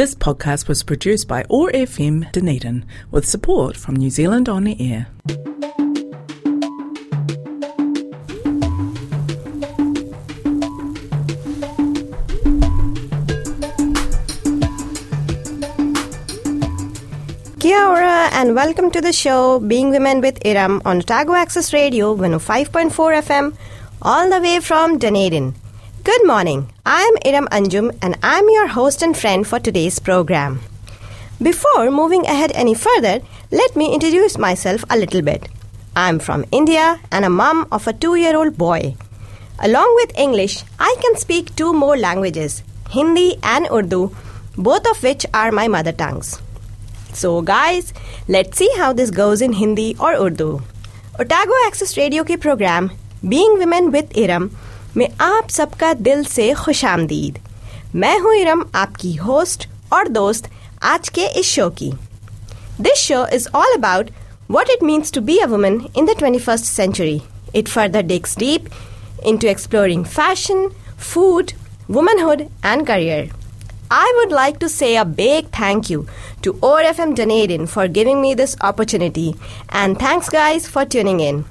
This podcast was produced by OAR FM Dunedin with support from New Zealand On the Air. Kia ora and welcome to the show Being Women with Iram on Otago Access Radio 105.4 FM all the way from Dunedin. Good morning. I am Iram Anjum and I am your host and friend for today's program. Before moving ahead any further, let me introduce myself a little bit. I am from India and a mom of a 2-year-old boy. Along with English, I can speak two more languages, Hindi and Urdu, both of which are my mother tongues. So guys, let's see how this goes in Hindi or Urdu. Otago Access Radio के programme being women with Iram में आप सबका दिल से खुश आमदीद मैं हूँ इरम आपकी होस्ट और दोस्त आज के इस शो की This show is all about what it means to be a woman in the 21st century. It further digs deep into exploring fashion, food, womanhood, and career. I would like to say a big thank you to ORFM Dunedin for giving me this opportunity, and thanks, guys, for tuning in.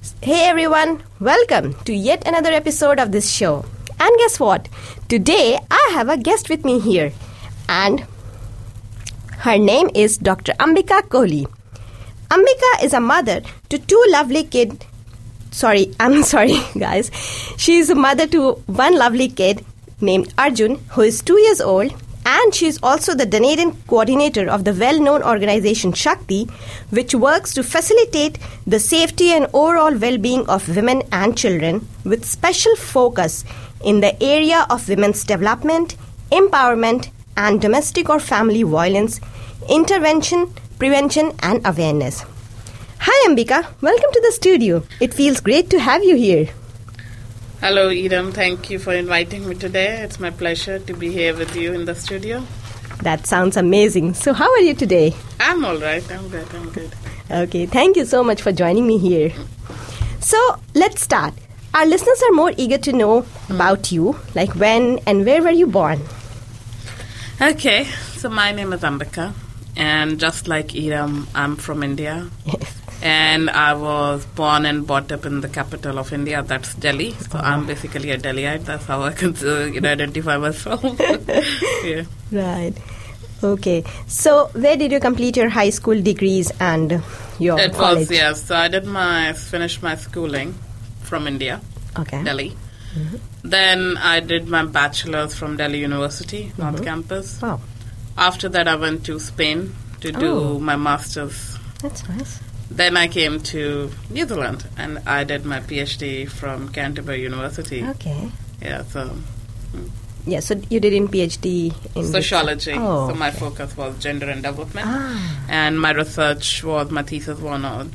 Hey everyone, welcome to yet another episode of this show. And guess what? Today I have a guest with me here, and her name is Dr. Ambika Kohli. Ambika is a mother to two lovely kids. Sorry, I'm sorry, guys. She is a mother to one lovely kid named Arjun, who is two years old, and she is also the Dunedin coordinator of the well known organization Shakti, which works to facilitate the safety and overall well being of women and children, with special focus in the area of women's development, empowerment, and domestic or family violence, intervention, prevention, and awareness. Hi, Ambika. Welcome to the studio. It feels great to have you here. Hello, Iram. Thank you for inviting me today. It's my pleasure to be here with you in the studio. That sounds amazing. So, how are you today? I'm all right. I'm good. I'm good. Okay, thank you so much for joining me here. So, let's start. Our listeners are more eager to know about you, like when and where were you born? Okay, so my name is Ambika, and just like Iram, I'm from India. Yes. And I was born and brought up in the capital of India, that's Delhi. So uh-huh. I'm basically a Delhiite. That's how I can uh, you know, identify myself. yeah. Right. Okay. So, where did you complete your high school degrees and your It college? was, yes. So I did my, finished my schooling from India. Okay. Delhi. Mm-hmm. Then I did my bachelor's from Delhi University, North mm-hmm. Campus. Wow, After that, I went to Spain to do Oh. my master's. that's nice. Then I came to New Zealand and I did my PhD from Canterbury University. Okay. Yeah, so Yeah, so you did in PhD in sociology. Oh, so my okay. focus was gender and development. Ah, And my research was, my thesis was on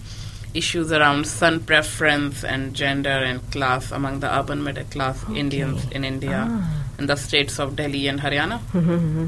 issues around son preference and gender and class among the urban middle class Indians in India in the states of Delhi and Haryana.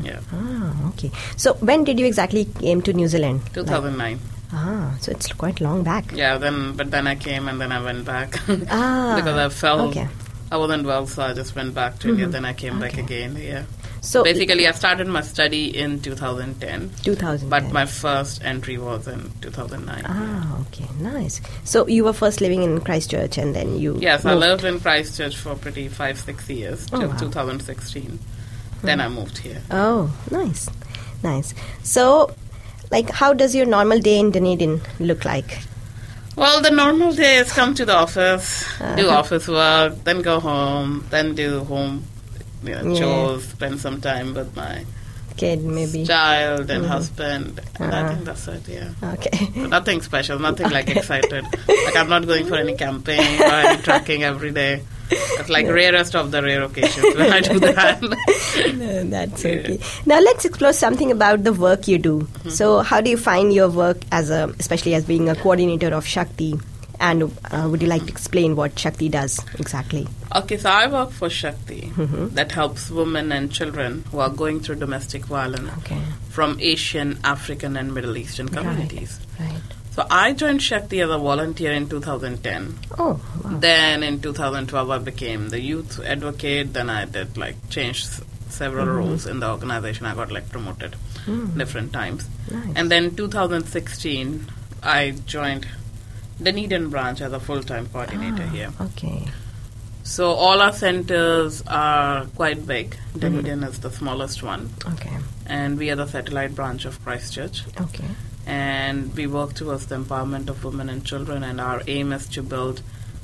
Yeah, ah, okay. So, when did you exactly came to New Zealand? 2009. Ah, so it's quite long back. Yeah, then but then I came and then I went back Ah, because I felt okay. I wasn't well, so I just went back to India. Then I came back again. Yeah. So, Basically, I started my study in 2010, 2000. but my first entry was in 2009. Ah, okay, nice. So you were first living in Christchurch, and then you. Yes, I lived in Christchurch for pretty five, six years Oh, till wow. 2016. Then I moved here. Oh, nice, nice. So, like, how does your normal day in Dunedin look like? Well, the normal day is come to the office, do Uh-huh. office work, then go home, then do home you know, Yeah. chores, spend some time with my Kid, maybe. child and husband. And I Uh-huh. think that's it, yeah. Okay. But nothing special, nothing like excited. Like I'm not going for any camping or any trekking every day. It's like rarest of the rare occasions when I do that. No, that's Yeah. okay. Now let's explore something about the work you do. Mm-hmm. So, how do you find your work as a, especially as being a coordinator of Shakti? And uh, would you like to explain what Shakti does exactly? Okay, so I work for Shakti Mm-hmm. that helps women and children who are going through domestic violence Okay. from Asian, African, and Middle Eastern communities. Right. So I joined Shakti as a volunteer in 2010. Oh, wow. Then in 2012, I became the youth advocate. Then I did like change several roles in the organization. I got like promoted Mm. different times. Nice. And then 2016, I joined Dunedin branch as a full-time coordinator Ah, here. Okay. So all our centers are quite big. Mm-hmm. Dunedin is the smallest one, Okay. and we are the satellite branch of Christchurch. Okay. And we work towards the empowerment of women and children, and our aim is to build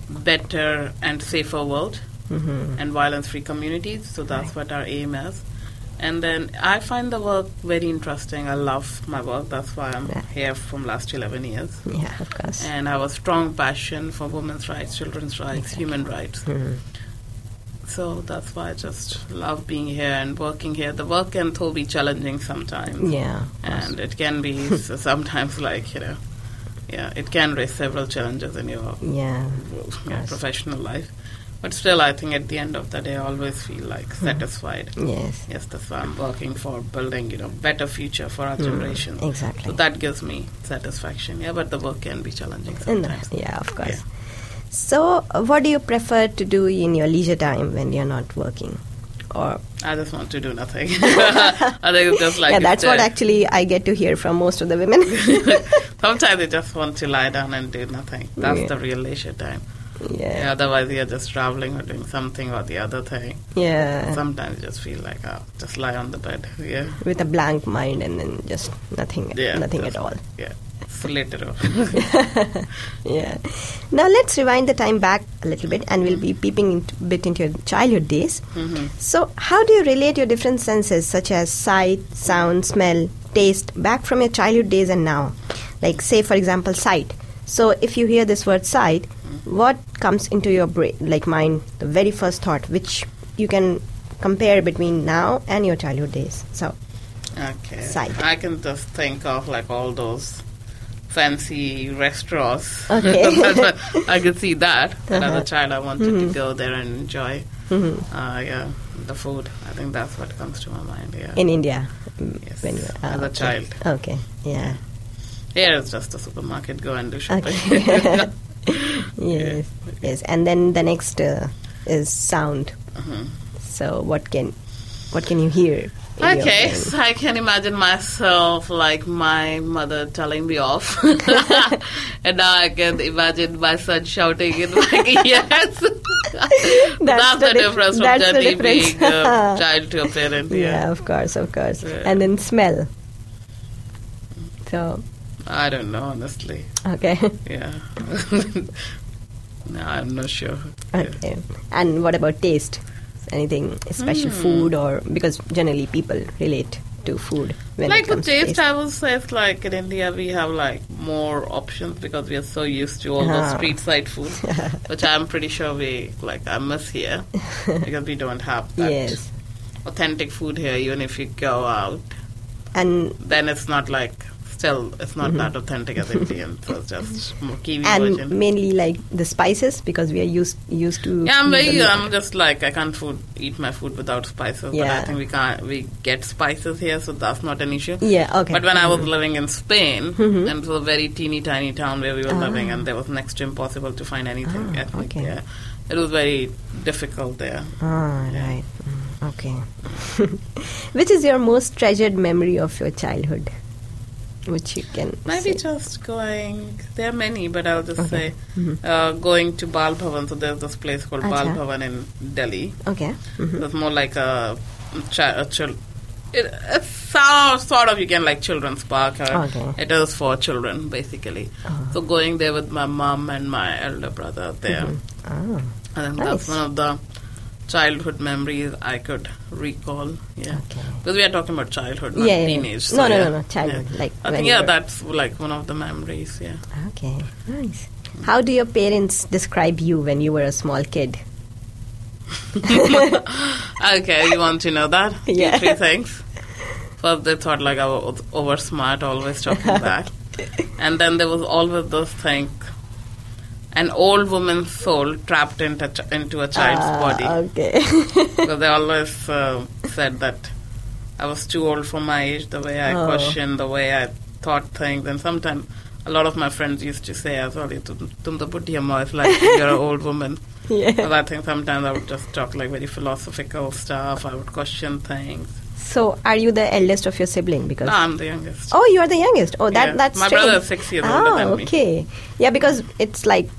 better and safer world Mm-hmm. and violence-free communities. So that's what our aim is. And then I find the work very interesting. I love my work. That's why I'm Yeah. here from last 11 years. Yeah, of course. And I have a strong passion for women's rights, children's rights, human rights. Mhm. So that's why I just love being here and working here. The work can though be challenging sometimes. Yeah. And it can be sometimes like, you know, yeah, it can raise several challenges in your Yeah. yeah, professional life. But still, I think at the end of the day, I always feel like Hmm. satisfied. Yes. Yes, that's why I'm working for building, you know, better future for our Mm, generation. exactly. So that gives me satisfaction. Yeah, but the work can be challenging In the- yeah, of course. Yeah. So, what do you prefer to do in your leisure time when you're not working? Or I just want to do nothing. I think it's just like yeah, that's what actually I get to hear from most of the women. Sometimes I just want to lie down and do nothing. That's Yeah. the real leisure time. yeah, Yeah, otherwise, you're just traveling or doing something or the other thing. yeah, Sometimes you just feel like, oh, just lie on the bed. Yeah. with a blank mind and then just nothing, Yeah. nothing just- at all. Yeah. Later. Yeah. Now let's rewind the time back a little bit, and we'll be peeping into, bit into your childhood days. Mhm. So, how do you relate your different senses, such as sight, sound, smell, taste, back from your childhood days and now? Like, say, for example, sight. So, if you hear this word sight, what comes into your brain, like mind, the very first thought, which you can compare between now and your childhood days? So, Okay. Sight. I can just think of like all those fancy restaurants. Okay. I could see that. But Uh-huh. as a child, I wanted Mhm. to go there and enjoy. mhm, Uh, yeah, the food. I think that's what comes to my mind. Yeah. in India, Yes, when you as a child. Okay, yeah. Here it's just a supermarket. Go and do shopping. Okay. yes, yes. And then the next uh, is sound. Mhm. So what can what can you hear? Okay, so I can imagine myself like my mother telling me off, and now I can imagine my son shouting in my ears. that's, That's the the difference from that's difference. being a child to a parent. Yeah, Yeah. of course, of course. Yeah. And then smell. So I don't know, honestly. okay, Yeah. no, I'm not sure. Yeah. okay. And what about taste? Anything special Hmm. food or because generally people relate to food like the taste, I would say it's like in India we have like more options because we are so used to all the Ah. street side food, which I'm pretty sure we like I miss here because we don't have that yes, authentic food here. Even if you go out, and then it's not like still it's not that authentic as Indian. So it's just more Kiwi Mm-hmm. and version. mainly like the spices because we are used used to. Yeah, I'm very. I'm just like I can't food eat my food without spices. But I think we can't. We get spices here, so that's not an issue. Yeah, okay. But when I was Mhm. living in Spain, Mhm. and it was a very teeny tiny town where we were Ah. living, and there was next to impossible to find anything Ah, ethnic okay. there. It was very difficult there. Ah, Yeah. right. Mm, okay. Which is your most treasured memory of your childhood? Which you can Maybe say. just going. There are many, but I'll just Okay. say Mhm. uh, going to Bal Bhavan. So there's this place called Bal Acha. Bhavan in Delhi. Okay. Mhm. It's more like a, chi- a chil- it, it's sort, sort of you can like children's park. uh, Okay. It is for children basically. Uh-huh. So going there with my mom and my elder brother there. I think Nice. that's one of the childhood memories I could recall. Yeah. okay. Because we are talking about childhood, not Yeah, yeah, teenage. No, so no, yeah. no, no, childhood, Yeah. like I think yeah, that's like one of the memories. Yeah. Okay. Nice. How do your parents describe you when you were a small kid? okay, you want to know that? Yeah. Three things. First, they thought like I was over smart, always talking back, and then there was always this thing an old woman's soul trapped into, ch- into a child's ah, body. Okay. because they always uh, said that I was too old for my age, the way I oh. questioned, the way I thought things, and sometimes a lot of my friends used to say ah, as well, "Tum the it's like you're an old woman. Yeah. So I think sometimes I would just talk like very philosophical stuff. I would question things. So, are you the eldest of your sibling? Because no, I'm the youngest. Oh, you are the youngest. Oh, that yeah. that's my strange. brother is six years ah, older than okay. me. okay. Yeah, because it's like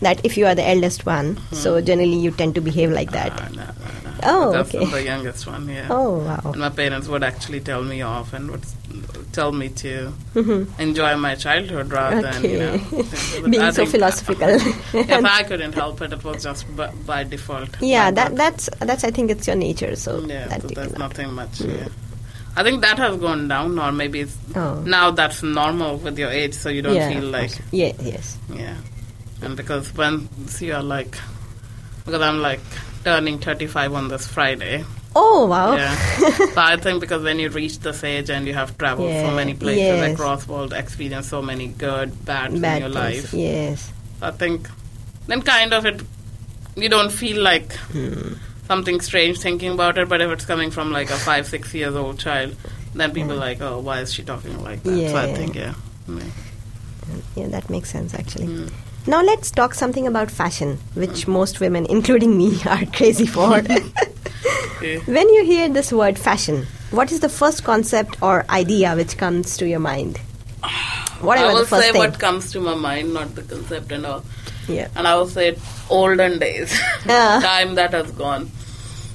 that. If you are the eldest one, so generally you tend to behave like that. Ah, no, no, no. Oh, That's okay. the youngest one, yeah. Oh, wow. And my parents would actually tell me off and would tell me to Mhm. enjoy my childhood rather than, you know. Okay. Being I so philosophical. If I couldn't help it, it was just by, by default. yeah, that that's that's. I think it's your nature. So Yeah, that so cannot- nothing much. Yeah. I think that has gone down, or maybe it's Oh. now that's normal with your age, so you don't yeah, feel like yeah, yes. yeah. And because when you are like, because I'm like turning 35 on this Friday. Oh wow. Yeah. so I think because when you reach this age and you have traveled Yeah, so many places yes. across world, experienced so many good, bad, Bad in your life. Yes. I think then kind of it you don't feel like Hmm. something strange thinking about it, but if it's coming from like a five, six years old child, then people are like, Oh, why is she talking like that? So I think yeah. yeah. Yeah, that makes sense actually. Mm. Now let's talk something about fashion, which most women, including me, are crazy for. Yeah. when you hear this word fashion, what is the first concept or idea which comes to your mind? Whatever I will say thing. what comes to my mind, not the concept and all. yeah. And I will say olden days. Ah. Time that has gone.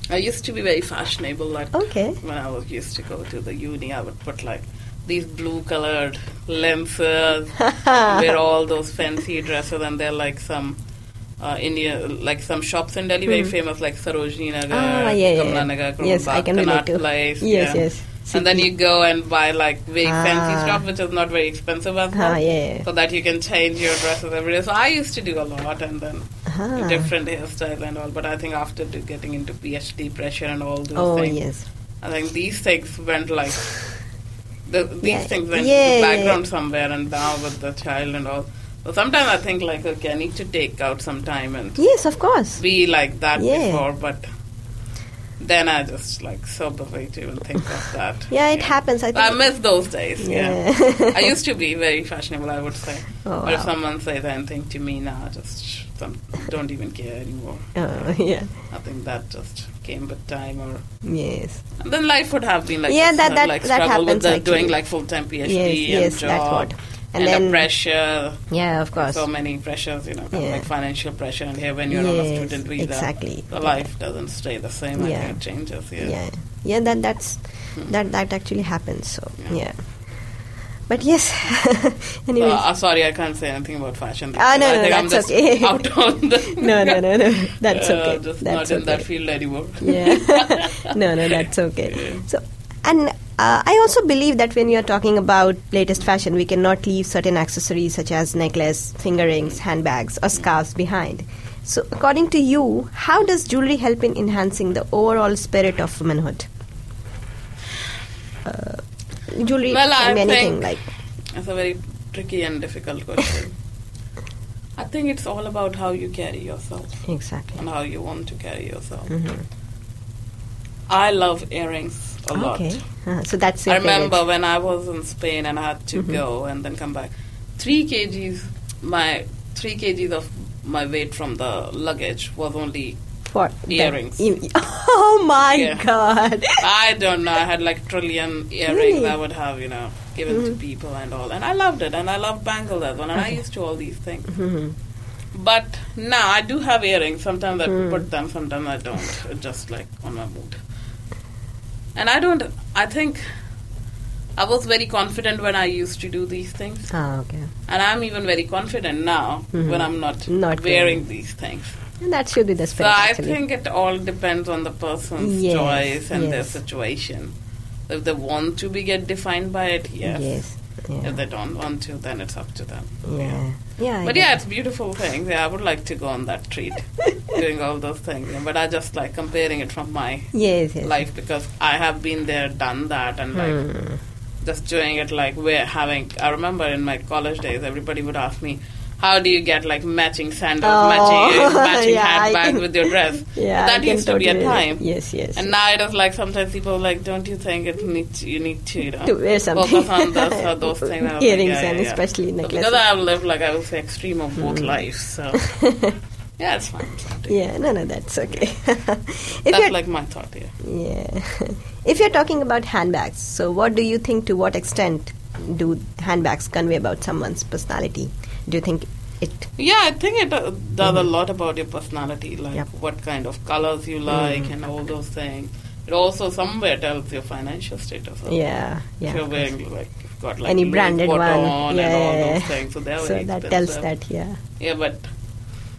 I used to be very fashionable like Okay. when I was used to go to the uni I would put like these blue colored lenses, wear all those fancy dresses and they're like some uh, India, like some shops in Delhi, very famous, like Sarojini Nagar, Hmm. Ah, yeah, Kamla. Nagar, Yes, I can relate Connaught. Place. Yes, yeah. yes. And then you go and buy like very fancy Ah. stuff, which is not very expensive as well. Ah, yeah. So that you can change your dresses every day. So I used to do a lot and then Ah. different hairstyle and all. But I think after getting into PhD pressure and all those Oh things, yes. I think these things went like the, these Yeah, things went yeah, to yeah. background somewhere, and now with the child and all. So sometimes I think like, okay, I need to take out some time and Yes, of course. be like that Yeah. before, but then I just like so busy to even think of that. Yeah, it happens. I think. I miss those days. Yeah, Yeah. I used to be very fashionable. I would say, Oh, but if someone says anything to me now, just some, don't even care anymore. Oh, yeah. I think that just came with time, or Yes. and then life would have been like Yeah, that- that- like that struggle with happens the, actually. doing like full time PhD Yes, and yes, job that's what. and, And then- the pressure. Yeah, of course. So many pressures, you know, Yeah. like financial pressure, and here when you're on a student visa, exactly. the Yeah. life doesn't stay the same. I Yeah. think it changes. Yeah. yeah yeah that that's hmm. that that actually happens so Yeah. Yeah but yes anyway uh, sorry, I can't say anything about fashion. Ah, no, I no, think I'm that's just okay. out on the no no no no that's uh, okay just that's not in that okay field anymore. yeah no no that's okay so and uh, I also believe that when we are talking about latest fashion, we cannot leave certain accessories such as necklace, finger rings, handbags, or scarves behind. So, according to you, how does jewelry help in enhancing the overall spirit of womanhood? Uh, jewelry Well, I can be anything think- like That's a very tricky and difficult question. I think it's all about how you carry yourself exactly. and how you want to carry yourself. Mhm. I love earrings a lot. Okay, uh, so that's I remember favorite. when I was in Spain and I had to Mhm. go and then come back. Three kgs, my three kgs of my weight from the luggage was only. What? Earrings. Oh my Yeah. god! I don't know. I had like trillion earrings. Really? I would have, you know, given Mhm. to people and all, and I loved it. And I loved bangles as well. And I used to all these things. Mhm. But now I do have earrings. Sometimes I Hmm. put them, sometimes I don't. It's just like on my mood. And I don't. I think I was very confident when I used to do these things, Ah, okay. and I'm even very confident now Mhm. when I'm not, Not wearing wearing. these things. And that should be the So. I actually. think it all depends on the person's Yes, choice and their situation. If they want to be get defined by it, yes. Yes. Yeah. If they don't want to, then it's up to them. yeah. Yeah. I But yeah, it. it's beautiful things. Yeah, I would like to go on that treat, doing all those things. Yeah, But I just like comparing it from my Yes. Yes. life because I have been there, done that, and like Hmm. just doing it like we're having. I remember in my college days, everybody would ask me, "How do you get like matching sandals, Oh, matching matching yeah, handbag can- with your dress?" Yeah. that used to be a time. Yes. Yes. And now it is like sometimes people are like, don't you think it need to, you need to, you know, to wear something. focus on those, or those things? Like, Earrings yeah, and yeah, yeah. especially So necklaces. because I have lived like I would say extreme of both Mm. lives, so Yeah, it's fine. It's. Yeah, no, no, that's okay. if That's like my thought here. yeah, if you're talking about handbags, so what do you think? To what extent do handbags convey about someone's personality? Do you think it? Yeah, I think it uh, does a lot about your personality, like Mm-hmm. Yep. what kind of colors you like and all those things. It also somewhere tells your financial status. Yeah, yeah. If you're wearing like you've got like Any branded one, Vuitton and all yeah. those things, so they're So that tells that, yeah. Yeah, but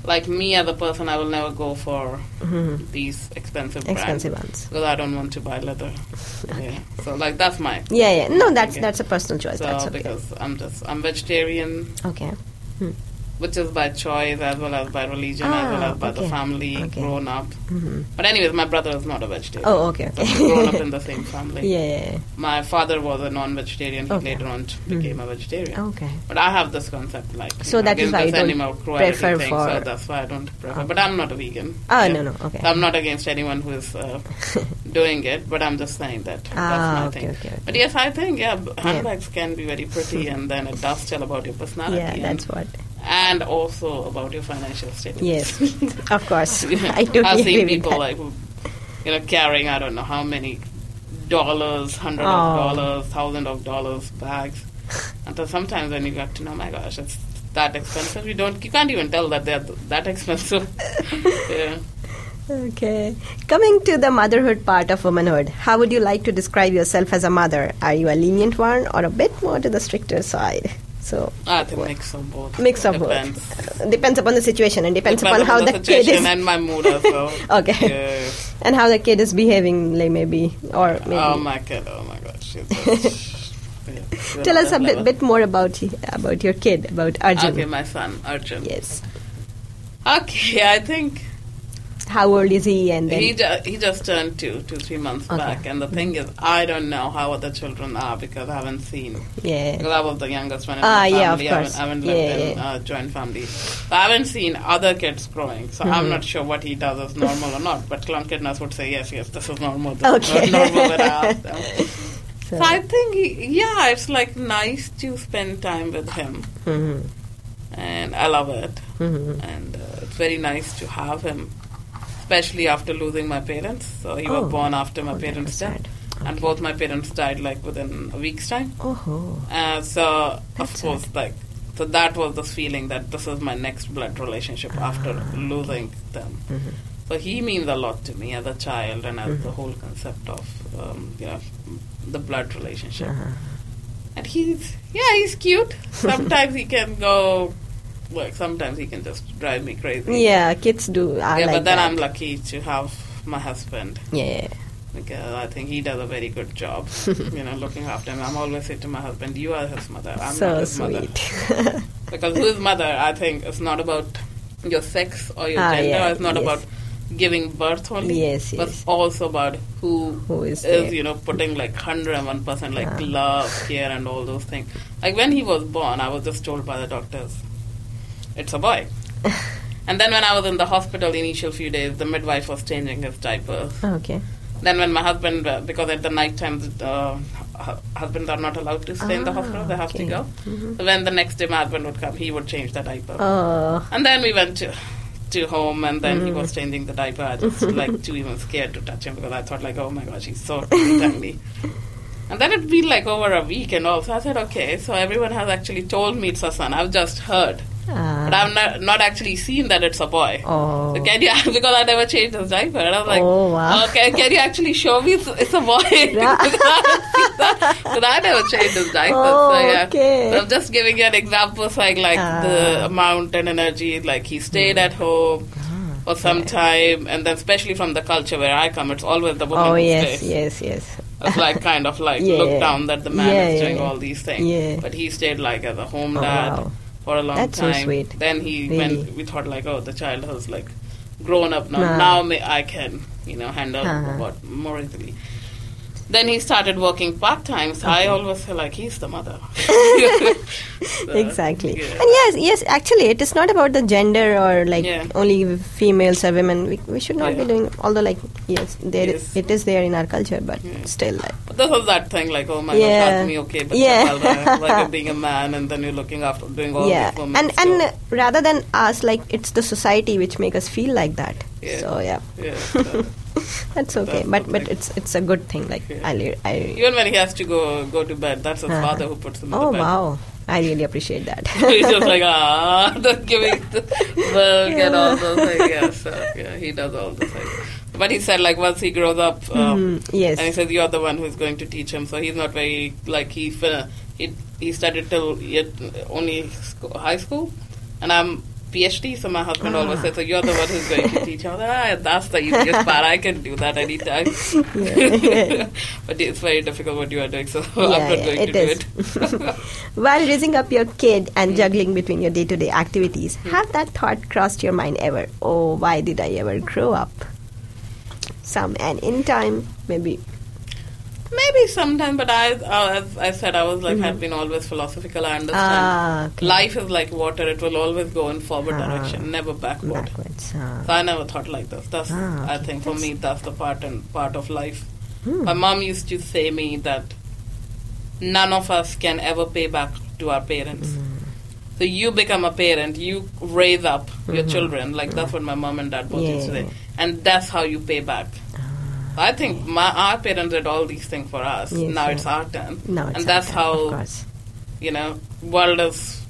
like me as a person, I will never go for Mhm. these expensive Expensive brands ones. because I don't want to buy leather. Yeah, so like that's my Yeah, yeah. No, that's Okay. that's a personal choice. so that's okay. because I'm just I'm vegetarian, Okay. Hmm. Which is by choice as well as by religion as well Ah, as by the family Okay. grown up. hmm But anyways, my brother is not a vegetarian. Oh, okay, So okay. we grown up in the same family. Yeah, yeah, yeah. My father was a non-vegetarian. He later on became a vegetarian. Okay. But I have this concept like So that is why you this don't animal cruelty prefer thing, for- so that's why I don't prefer. Okay. But I'm not a vegan. Oh, Yeah. no, no. Okay. I'm not against anyone who is uh, doing it, but I'm just saying that that's Ah, my okay, thing. okay, okay. But yes, I think yeah, handbags can be very pretty, and then it does tell about your personality. Yeah, that's what. And also about your financial status. Yes, of course. I totally I've seen people like you know carrying I don't know how many dollars, hundred Oh. of dollars, thousand of dollars bags. And so sometimes when you get to know, oh my gosh, it's that expensive. You don't, you can't even tell that they're that expensive. yeah. Okay. Coming to the motherhood part of womanhood, how would you like to describe yourself as a mother? Are you a lenient one or a bit more to the stricter side? So, I think mix of both. mix of Depends. both. Uh, Depends upon the situation and depends, Depends upon how on the, kid is and my mood as well. Okay. Yeah. and how the kid is behaving, like maybe or maybe. Oh my god! Oh my god! She's yeah, Tell us a bit, bit more about about your kid, about Arjun. Okay, my son Arjun. Yes. Okay, I think How old is he? And then he ju- he just turned two, two three months Okay. back, and the thing is, I don't know how other children are because I haven't seen. yeah. Because I was the youngest one in Ah, my yeah, of family. I course. haven't, I haven't lived Yeah, in yeah. uh, joint family. So I haven't seen other kids growing. So Mm-hmm. I'm not sure what he does is normal or not. But Plunket nurses would say, yes, yes, this is normal. This Okay. is normal when I them. So, So I think, he, yeah, it's like nice to spend time with him. mhm, And I love it. mhm. And uh, it's very nice to have him. Especially after losing my parents. So he Oh. was born after my Oh, parents' death. sad. And both my parents died like within a week's time. Oh, Uh, so That's of course, like so that was this feeling that this is my next blood relationship after losing them. Mhm. So he means a lot to me as a child and as Mm-hmm. the whole concept of um, you know the blood relationship. Uh-huh. And he's yeah, he's cute. Sometimes he can go like sometimes he can just drive me crazy. yeah, kids do. I yeah, like but then that. I'm lucky to have my husband Yeah, because I think he does a very good job, you know, looking after him. I'm always say to my husband, "You are his mother. I'm so not his mother." sweet. Because who is mother, I think, is not about your sex or your Ah, gender. yeah, it's not yes. about giving birth only. Yes, But also about who Who is is, you know, putting like 101% like Ah. love, care, and all those things. Like when he was born, I was just told by the doctors, it's a boy. and then when I was in the hospital the initial few days, the midwife was changing his diapers. okay. Then when my husband, uh, because at the night time, uh, hu- husbands are not allowed to stay in the Ah, hospital, they have to okay. go. Mhm. So when the next day my husband would come, he would change the diaper. Oh, And then we went to to home, and then he Mm. was changing the diaper. I just like too even scared to touch him because I thought like, oh my gosh, he's so tiny. And then it'd been like over a week and all. So I said, okay, so everyone has actually told me it's a son. I've just heard, ah. But I've not, not actually seen that it's a boy. Oh. So can you, because I never changed his diaper. And I was like, Oh, wow. okay, can you actually show me it's, it's a boy? Yeah. because I haven't seen that. Because I never changed his diaper. Oh, so yeah. okay. So I'm just giving you an example saying like Ah. the amount and energy, like he stayed at home for some time, and then especially from the culture where I come, it's always the woman Oh who yes, stays. yes, yes. It's like kind of like Yeah. look down that the man Yeah, is doing all these things. Yeah. But he stayed like as a home Oh, dad wow. For a long That's so time. sweet. Then he Really. when we thought like, oh, the child has like grown up now. Ah. Now may, I can you know handle Uh-huh. what more easily. Then he started working part time. So I always feel like he's the mother. So, exactly. yeah. And yes, yes, actually, it is not about the gender or like Yeah. only females or women. We, we should not be Yeah. doing. Although, like, yes, there Yes. it is there in our culture, but still, like, But this was that thing like, oh my Yeah. gosh, me okay, but Yeah. like you're being a man and then you're looking after doing all yeah, women and stuff. and uh, rather than us, like, it's the society which make us feel like that. Yeah. So yeah, yeah, so- that's okay. That's but but it's it's a good thing. Like, Yeah. I I even when he has to go go to bed, that's his Uh-huh. father who puts him in oh the bed. wow, I really appreciate that. He's just like ah, the giving the milk and all those things. Yeah, so yeah, he does all the things. But he said like once he grows up, um, Mhm, yes. and he says you're the one who's going to teach him. So he's not very like he fin- he he studied till yet only sco- high school, and I'm PhD. So my husband always Ah. says, "So you're the one who's going to teach." him. ah, that's the easiest part. I can do that anytime. Yeah. but it's very difficult what you are doing, so Yeah, I'm not going it to is. do it. While raising up your kid and juggling between your day to day activities, have that thought crossed your mind ever? Oh, why did I ever grow up? Some, and in time, maybe. Maybe sometime, but I, uh, as I said, I was like, have been always philosophical. I understand. Mm-hmm. Ah, okay. Life is like water; it will always go in forward Ah. direction, never backward. Backwards. ah. So I never thought like this. That's, Ah, I okay. think, for me, that's the part and part of life. Hmm. My mom used to say me that none of us can ever pay back to our parents. Hmm. So you become a parent, you raise up your children. Like that's what my mom and dad both used to Mm-hmm. Say, and that's how you pay back. I think my our parents did all these things for us. Yes, now yeah. it's our turn, No, it's and that's Of how you know world is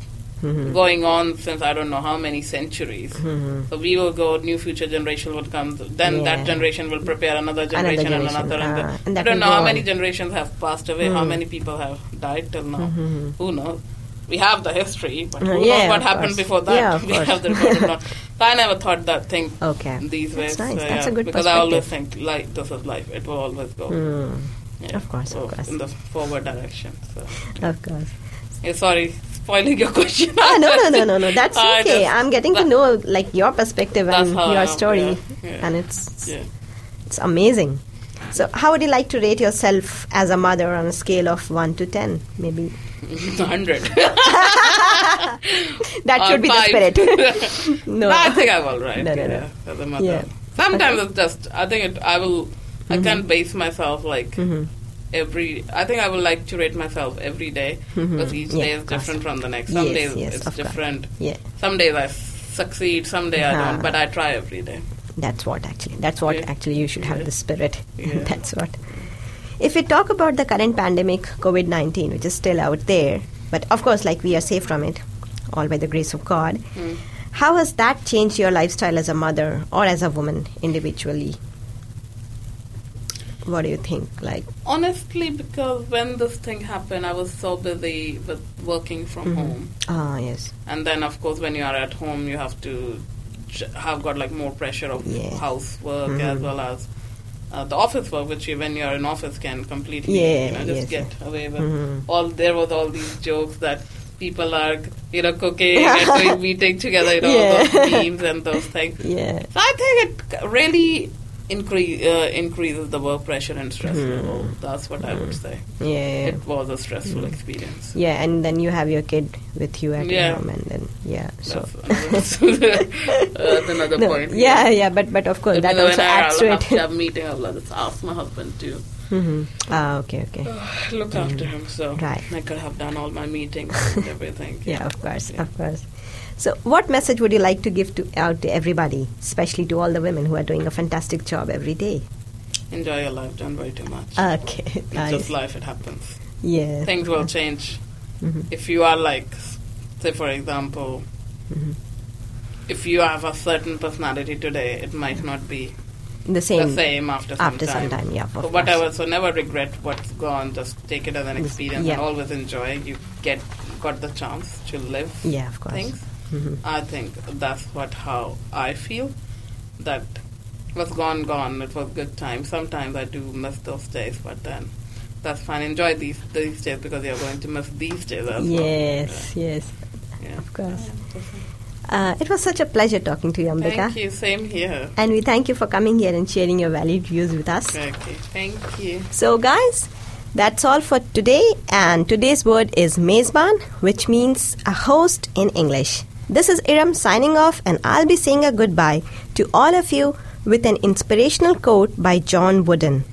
Mhm. going on since I don't know how many centuries. Mhm. So we will go, new future generation will come. Then Yeah. that generation will prepare another generation, generation, and another. ah, and, then, I don't know how on. many generations have passed away. How Hmm. many people have died till now? Mhm. Who knows? We have the history, but Uh, who yeah, knows what happened course. before that? We have the record not. So I never thought that thing Okay. these That's ways. nice. so That's yeah, a good question. because I always think like this is life. It will always go. Mm. Yeah, Of course, of course. In the forward direction. So. Of course. Yeah, sorry, spoiling your question. Ah, no, no, no, no, no. That's okay. just- I'm getting to know like your perspective and your story, yeah, and it's Yeah. it's amazing. So, how would you like to rate yourself as a mother on a scale of one to ten? Maybe 100. that Or should be five. the spirit. no, I think I'm all right. No, no, no. yeah, As a mother. Yeah. Sometimes it's just, I think it, I will, I Mm-hmm. can't base myself like Mhm. every, I think I would like to rate myself every day Mhm. because each Yeah, day is different from the next. Some Yes, days yes, it's different. Yeah, Some days I succeed, some day I Ah. don't, but I try every day. that's what actually. That's what Yeah. actually you should have the spirit. That's what. If we talk about the current pandemic, COVID nineteen, which is still out there, but of course, like we are safe from it, all by the grace of God. Mm. How has that changed your lifestyle as a mother or as a woman individually? What do you think? Like, Honestly, because when this thing happened, I was so busy with working from Mhm. home. ah, yes, And then, of course, when you are at home, you have to have got like more pressure of Yeah. housework Mhm. as well as uh, the office work, which you, when you are in office can completely Yeah, you know, just yes, get away with. Mhm. All there was all these jokes that people are you know cooking and doing meeting together, you know, Yeah. those memes and those things. yeah, So I think it really increase uh, increases the work pressure and stress Mhm. level. That's what I would say. yeah, It was a stressful experience. yeah, and then you have your kid with you at Yeah. home, and then yeah, so. That's another, that's another No, point. yeah, yeah, but but of course that also I adds to have it. to have meeting, I'll just ask my husband to hmm Ah, okay, okay. look after him. So Right. I could have done all my meetings and everything. Yeah, of course, Yeah. of course. So, what message would you like to give to out to everybody, especially to all the women who are doing a fantastic job every day? Enjoy your life. Don't worry too much. Okay, it's nice. just life. It happens. Yeah. Things will change. Mhm. If you are like, say for example, Mhm. if you have a certain personality today, it might not be The same. the same after some after time. some time, yeah. So whatever. So never regret what's gone. Just take it as an experience yeah. and always enjoy. You get got the chance to live Yeah, of course. things. Mhm. I think that's what how I feel. That was gone, gone. It was good time. Sometimes I do miss those days, but then that's fine. Enjoy these these days because you're going to miss these days as well. Yes, yes, Yeah. of course. Uh, it was such a pleasure talking to you, Ambika. Thank you. Same here. And we thank you for coming here and sharing your valued views with us. Okay. Thank you. So, guys, that's all for today. And today's word is mezban, which means a host in English. This is Iram signing off, and I'll be saying a goodbye to all of you with an inspirational quote by John Wooden.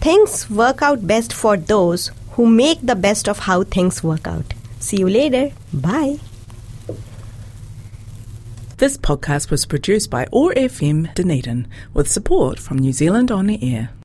Things work out best for those who make the best of how things work out. See you later. Bye. This podcast was produced by OAR FM Dunedin with support from New Zealand On the Air.